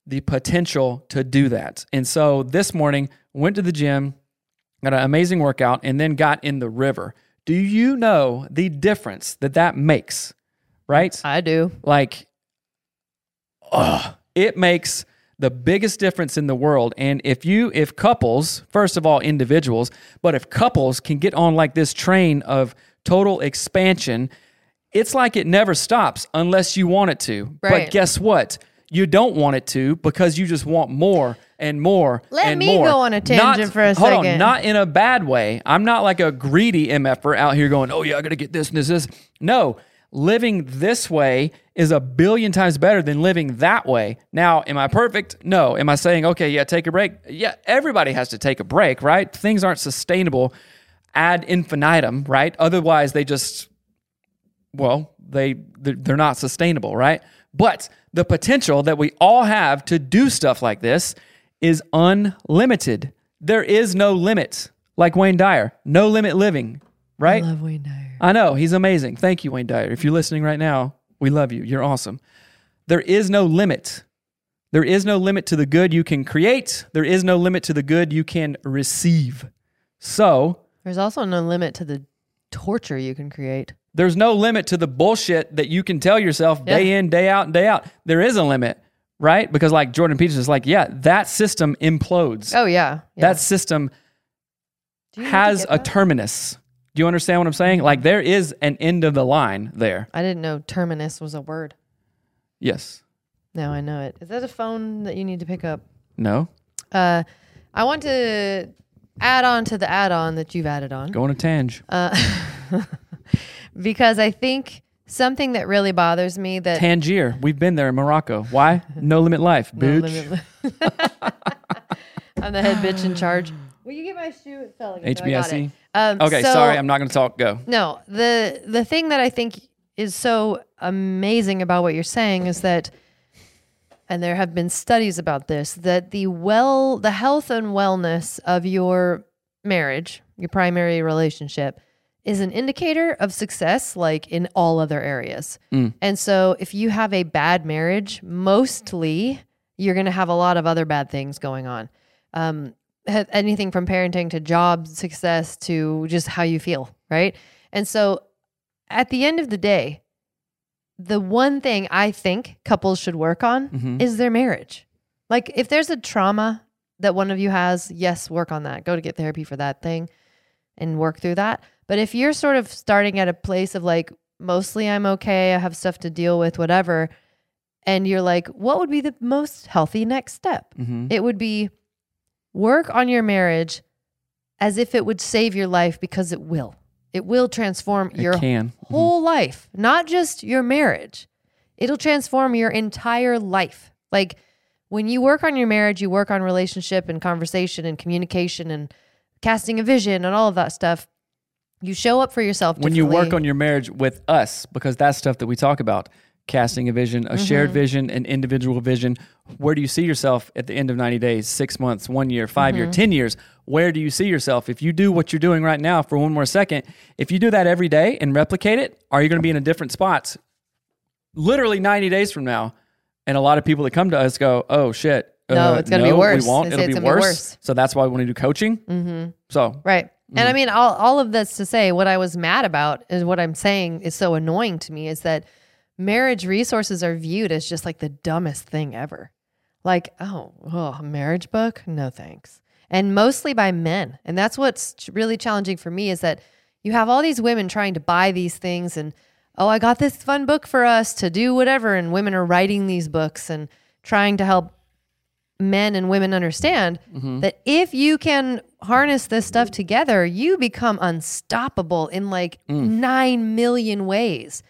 the potential to do that. And so this morning, went to the gym, got an amazing workout, and then got in the river. Do you know the difference that that makes? Right? I do. like ugh, it makes the biggest difference in the world and if you if couples first of all individuals but if couples can get on like this train of total expansion it's like it never stops unless you want it to Right. but guess what you don't want it to because you just want more and more Let and me more. go on a tangent Not- for a hold on, second. not in a bad way. I'm not like a greedy MFer out here going, oh yeah, I gotta get this and this, this. No, living this way is a billion times better than living that way. Now, am I perfect? No. Am I saying, okay, yeah, take a break? Yeah, everybody has to take a break, right? Things aren't sustainable ad infinitum, right? Otherwise, they just well, they they're not sustainable, right? But the potential that we all have to do stuff like this is unlimited. There is no limit. Like Wayne Dyer, no limit living, right? I love Wayne Dyer. I know he's amazing. Thank you, Wayne Dyer. If you're listening right now, we love you. You're awesome. There is no limit. There is no limit to the good you can create. There is no limit to the good you can receive. So There's also no limit to the torture you can create. there's no limit to the bullshit that you can tell yourself day in, day out, and day out. There is a limit, right? Because like Jordan Peterson is like, yeah, that system implodes. Oh yeah. yeah. That system Do you need to has a terminus. Do you understand what I'm saying? Like there is an end of the line there. I didn't know terminus was a word. Yes. Now I know it. Is that a phone that you need to pick up? No. Uh, I want to add on to the add-on that you've added on Going to Tange. Uh, because I think something that really bothers me that Tangier. We've been there in Morocco. Why? No limit life, No bitch. limit- I'm the head bitch in charge. Will you get my shoe? It fell again. but I got it. Um, Okay, so- sorry, I'm not going to talk. Go. No, the the thing that I think is so amazing about what you're saying is that and there have been studies about this that the well the health and wellness of your marriage, your primary relationship is an indicator of success like in all other areas. And so if you have a bad marriage, mostly you're going to have a lot of other bad things going on. Um, ha- anything from parenting to job success to just how you feel, right? And so at the end of the day, the one thing I think couples should work on Mhm. is their marriage. Like if there's a trauma that one of you has, yes, work on that. Go to get therapy for that thing and work through that. But if you're sort of starting at a place of like, mostly I'm okay, I have stuff to deal with, whatever, and you're like, what would be the most healthy next step? hmm It would be work on your marriage as if it would save your life because it will. It will transform It your can. Mhm. whole life, not just your marriage. It'll transform your entire life. Like when you work on your marriage, you work on relationship and conversation and communication and casting a vision and all of that stuff. You show up for yourself. When you work on your marriage with us, because that's stuff that we talk about casting a vision, a shared Mm-hmm. vision, an individual vision. Where do you see yourself at the end of 90 days, six months, one year, 5 Mm-hmm. year, 10 years? Where do you see yourself? If you do what you're doing right now for one more second, if you do that every day and replicate it, are you going to be in a different spot literally 90 days from now? And a lot of people that come to us go, oh shit. No, it's gonna be worse. We won't. They It'll it's be gonna be worse. worse. So that's why we want to do coaching. Mm-hmm. So Right. And I mean, all, all of this to say, what I was mad about is what I'm saying is so annoying to me is that marriage resources are viewed as just like the dumbest thing ever. Like, oh, oh, a marriage book? No thanks. And mostly by men. And that's what's really challenging for me is that you have all these women trying to buy these things and, oh, I got this fun book for us to do whatever. And women are writing these books and trying to help men and women understand mm-hmm. that if you can harness this stuff together, you become unstoppable in like mm. 9 million ways.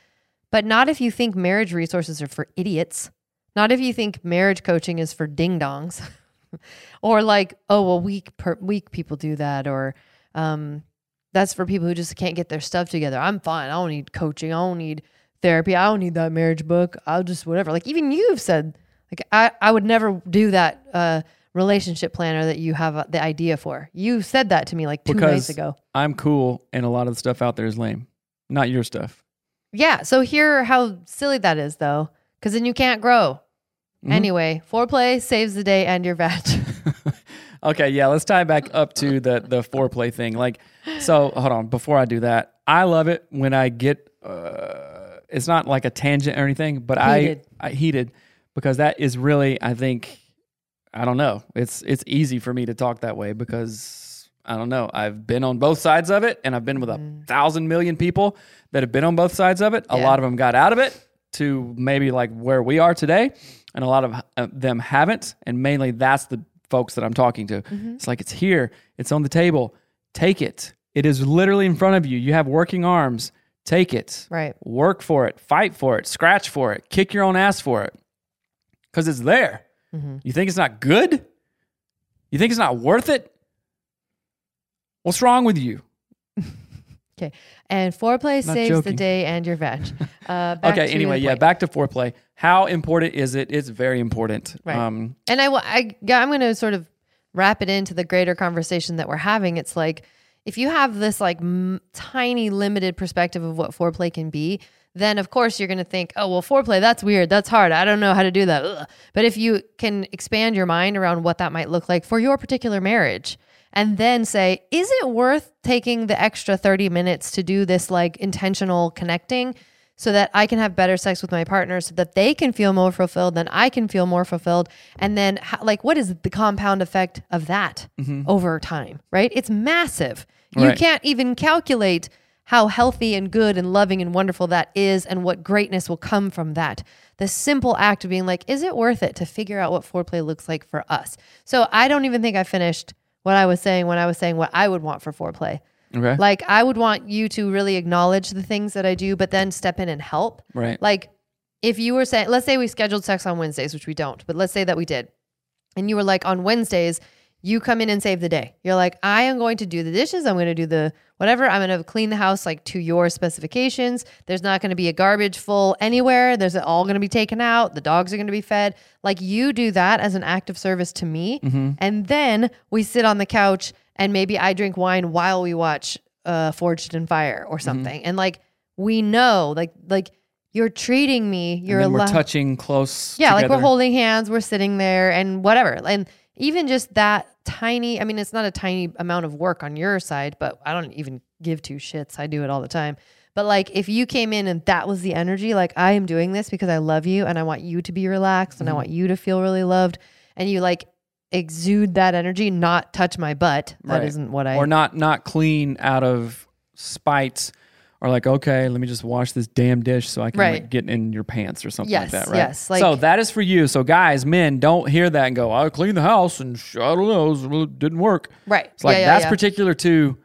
But not if you think marriage resources are for idiots. Not if you think marriage coaching is for ding dongs. or like, oh, well, weak, per- weak people do that. Or um, that's for people who just can't get their stuff together. I'm fine. I don't need coaching. I don't need therapy. I don't need that marriage book. I'll just whatever. Like even you've said, like I, I would never do that uh, relationship planner that you have uh, the idea for. You said that to me like two because ago. I'm cool and a lot of the stuff out there is lame. Not your stuff. Yeah. So hear how silly that is though, because then you can't grow. Mm-hmm. Anyway, foreplay saves the day and your veg. Okay, yeah, let's tie it back up to the the foreplay thing. Like, so hold on. Before I do that, I love it when I get. Uh, it's not like a tangent or anything, but Heated. I I heated because that is really I think I don't know. It's it's easy for me to talk that way because I don't know. I've been on both sides of it, and I've been with a thousand million people that have been on both sides of it. A Mm. Lot of them got out of it to maybe like where we are today, and a lot of uh, them haven't. And mainly that's the folks that I'm talking to. Mm-hmm. It's like it's here, it's on the table. Take it. It is literally in front of you. You have working arms. Take it. right. Work for it. Fight for it. Scratch for it. Kick your own ass for it. Because it's there. Mm-hmm. You think it's not good? You think it's not worth it? What's wrong with you? Okay. And foreplay Not saves the day and your veg. Uh, okay, anyway, yeah, back to foreplay. How important is it? It's very important. Right. Um, And I, I, I'm going to sort of wrap it into the greater conversation that we're having. It's like if you have this like m- tiny limited perspective of what foreplay can be, then of course you're going to think, oh well, foreplay that's weird, that's hard. I don't know how to do that. Ugh. But if you can expand your mind around what that might look like for your particular marriage, and then say, is it worth taking the extra 30 minutes to do this like intentional connecting? so that I can have better sex with my partner so that they can feel more fulfilled, then I can feel more fulfilled. And then, how, like, what is the compound effect of that mm-hmm. over time, right? It's massive. You Right. can't even calculate how healthy and good and loving and wonderful that is and what greatness will come from that. The simple act of being like, is it worth it to figure out what foreplay looks like for us? So I don't even think I finished what I was saying when I was saying what I would want for foreplay. Okay. Like I would want you to really acknowledge the things that I do, but then step in and help. Right. Like if you were saying, let's say we scheduled sex on Wednesdays, which we don't, but let's say that we did. And you were like, on Wednesdays, you come in and save the day. You're like, I am going to do the dishes. I'm going to do the whatever. I'm going to clean the house like to your specifications. There's not going to be a garbage full anywhere. There's all going to be taken out. The dogs are going to be fed. Like you do that as an act of service to me. And then we sit on the couch and maybe I drink wine while we watch uh, Forged in Fire or something. And like we know, like, like, you're treating me. You're and we're allow- touching close. yeah, like we're holding hands, we're sitting there and whatever. And even just that tiny, I mean, it's not a tiny amount of work on your side, but I don't even give two shits. I do it all the time. But like if you came in and that was the energy, like I am doing this because I love you and I want you to be relaxed and I mm-hmm. want you to feel really loved and you like exude that energy, not touch my butt. That Right. not what I or not not clean out of spite or like okay let me just wash this damn dish so i can Right. like, get in your pants or something Yes, like that right yes, like- so that is for you so guys men don't hear that and go i cleaned the house and sh- i don't know it didn't work Right. it's like yeah, yeah, that's yeah. particular to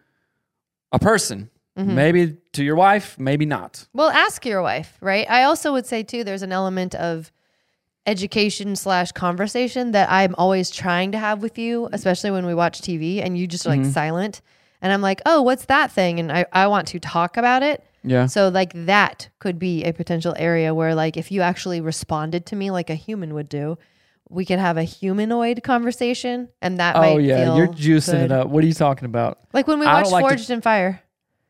a person Mm-hmm. maybe to your wife maybe not Well, ask your wife, right? I also would say too, there's an element of education slash conversation that I'm always trying to have with you, especially when we watch TV and you just are like silent. And I'm like, oh, what's that thing? And I, I want to talk about it. yeah So like that could be a potential area where like if you actually responded to me like a human would do, we could have a humanoid conversation and that oh yeah you're juicing good. it up what are you talking about Like when we watched like to- Forged in Fire.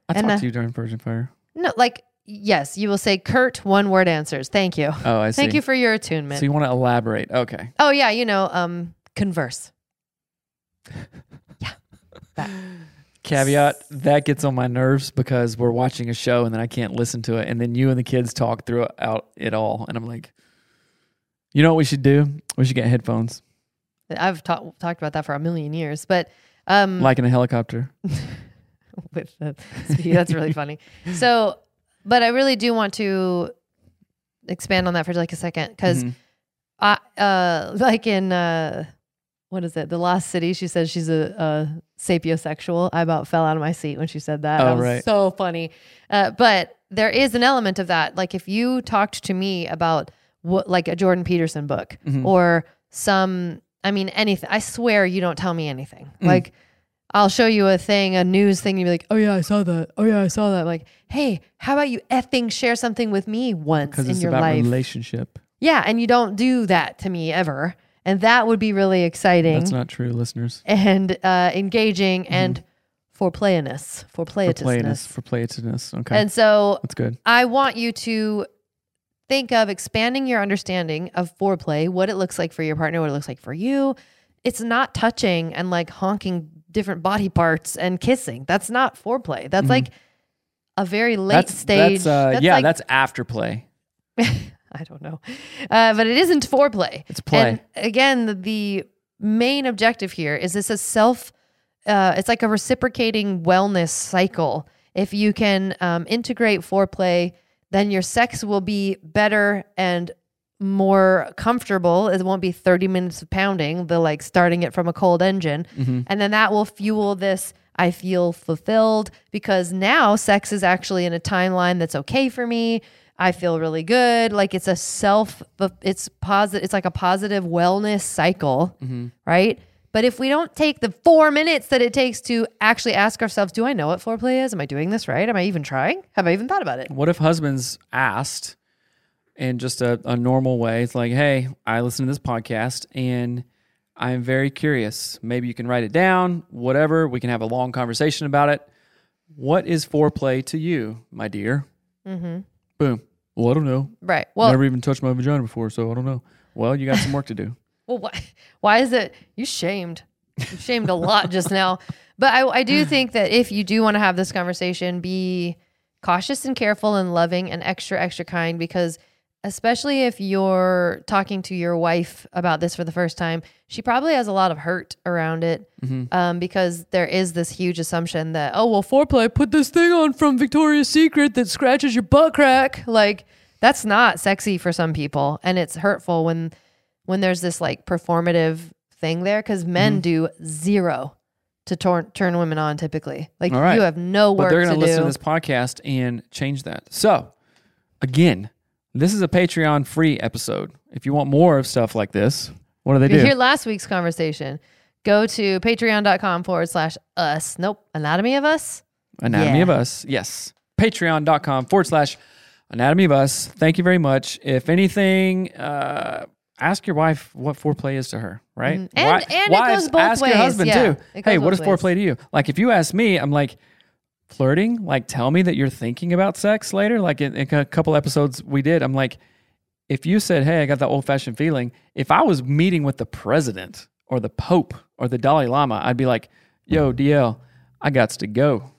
i talked uh, to you during Forged in fire No, like yes, you will say curt one word answers. Thank you. oh i see Thank you for your attunement. so you want to elaborate okay oh yeah, you know, um, converse. yeah. That. Caveat that gets on my nerves because we're watching a show and then I can't listen to it. And then you and the kids talk throughout it all. And I'm like, you know what we should do? We should get headphones, I've ta- talked about that for a million years, but um, like in a helicopter. with the speed, that's really funny. So, but I really do want to expand on that for like a second because Mhm. I uh like in uh what is it? The Lost City. She says she's a, a sapiosexual. I about fell out of my seat when she said that. Oh, that was right. so funny. Uh, but there is an element of that. Like if you talked to me about what, like a Jordan Peterson book Mm-hmm. or some, I mean, anything. I swear you don't tell me anything. Mm. Like I'll show you a thing, a news thing. And you'd be like, oh yeah, I saw that. Oh yeah, I saw that. I'm like, hey, how about you effing share something with me once Because in it's your about life? relationship. Yeah, and you don't do that to me ever. And that would be really exciting That's not true, listeners. and uh, engaging and for playiness, for For playiness, for playitousness. Okay. And so That's good. I want you to think of expanding your understanding of foreplay, what it looks like for your partner, what it looks like for you. It's not touching and like honking different body parts and kissing. That's not foreplay. That's like a very late Mm-hmm. That's, stage. that's, uh, yeah, like- that's afterplay. I don't know. Uh, but it isn't foreplay. It's play. And again, the, the main objective here is this a self, uh, it's like a reciprocating wellness cycle. If you can um, integrate foreplay, then your sex will be better and more comfortable. It won't be 30 minutes of pounding, the like starting it from a cold engine. And then that will fuel this. I feel fulfilled because now sex is actually in a timeline that's okay for me. I feel really good. Like it's a self, it's positive. It's like a positive wellness cycle, right? But if we don't take the four minutes that it takes to actually ask ourselves, do I know what foreplay is? Am I doing this right? Am I even trying? Have I even thought about it? What if husbands asked in just a, a normal way? It's like, hey, I listen to this podcast and I'm very curious. Maybe you can write it down, whatever. We can have a long conversation about it. What is foreplay to you, my dear? Mm-hmm. Boom. Well, I don't know. Right. Well, I Never even touched my vagina before, so I don't know. Well, you got some work to do. Well, why, why is it you shamed? You shamed a lot just now. But I, I do think that if you do want to have this conversation, be cautious and careful and loving and extra, extra kind because especially if you're talking to your wife about this for the first time, she probably has a lot of hurt around it um, because there is this huge assumption that, oh, well, foreplay, put this thing on from Victoria's Secret that scratches your butt crack. Like, that's not sexy for some people. And it's hurtful when when there's this like performative thing there because men do zero to tor- turn women on typically. Like, right. you have no work But they're going to to listen do. to this podcast and change that. So, again, this is a Patreon free episode. If you want more of stuff like this, what do they If you do? hear last week's conversation, go to patreon.com forward slash us. Nope. Anatomy of us. Anatomy Yeah. of Us. Yes. Patreon.com forward slash Anatomy of Us. Thank you very much. If anything, uh, ask your wife what foreplay is to her, right? Mm. And- and it goes both ask ways. your husband Yeah, too. Hey, what is ways. foreplay to you? Like if you ask me, I'm like, flirting? Like tell me that you're thinking about sex later? Like in, in a couple episodes we did, I'm like, if you said, hey, I got that old fashioned feeling, if I was meeting with the president or the Pope or the Dalai Lama, I'd be like, yo, DL, I got to go.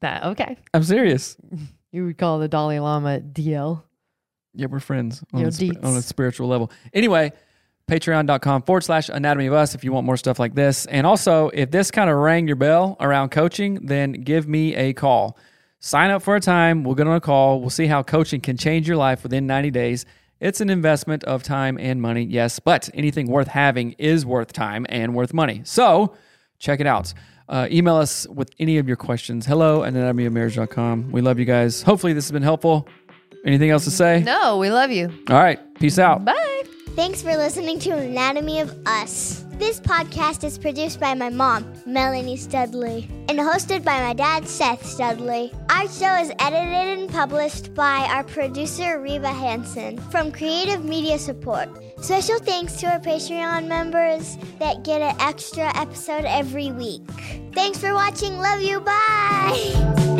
That okay. I'm serious. You would call the Dalai Lama DL. Yeah, we're friends on, Yo, a, on a spiritual level. Anyway, patreon.com forward slash anatomy of us if you want more stuff like this. And also, if this kind of rang your bell around coaching, then give me a call. Sign up for a time. We'll get on a call. We'll see how coaching can change your life within 90 days. It's an investment of time and money, yes, but anything worth having is worth time and worth money. So check it out. Uh, email us with any of your questions. Hello at anatomyofmarriage.com. We love you guys. Hopefully, this has been helpful. Anything else to say? No, we love you. All right. Peace out. Bye. Thanks for listening to Anatomy of Us. This podcast is produced by my mom, Melanie Studley, and hosted by my dad, Seth Studley. Our show is edited and published by our producer, Reba Hansen, from Creative Media Support. Special thanks to our Patreon members that get an extra episode every week. Thanks for watching. Love you. Bye.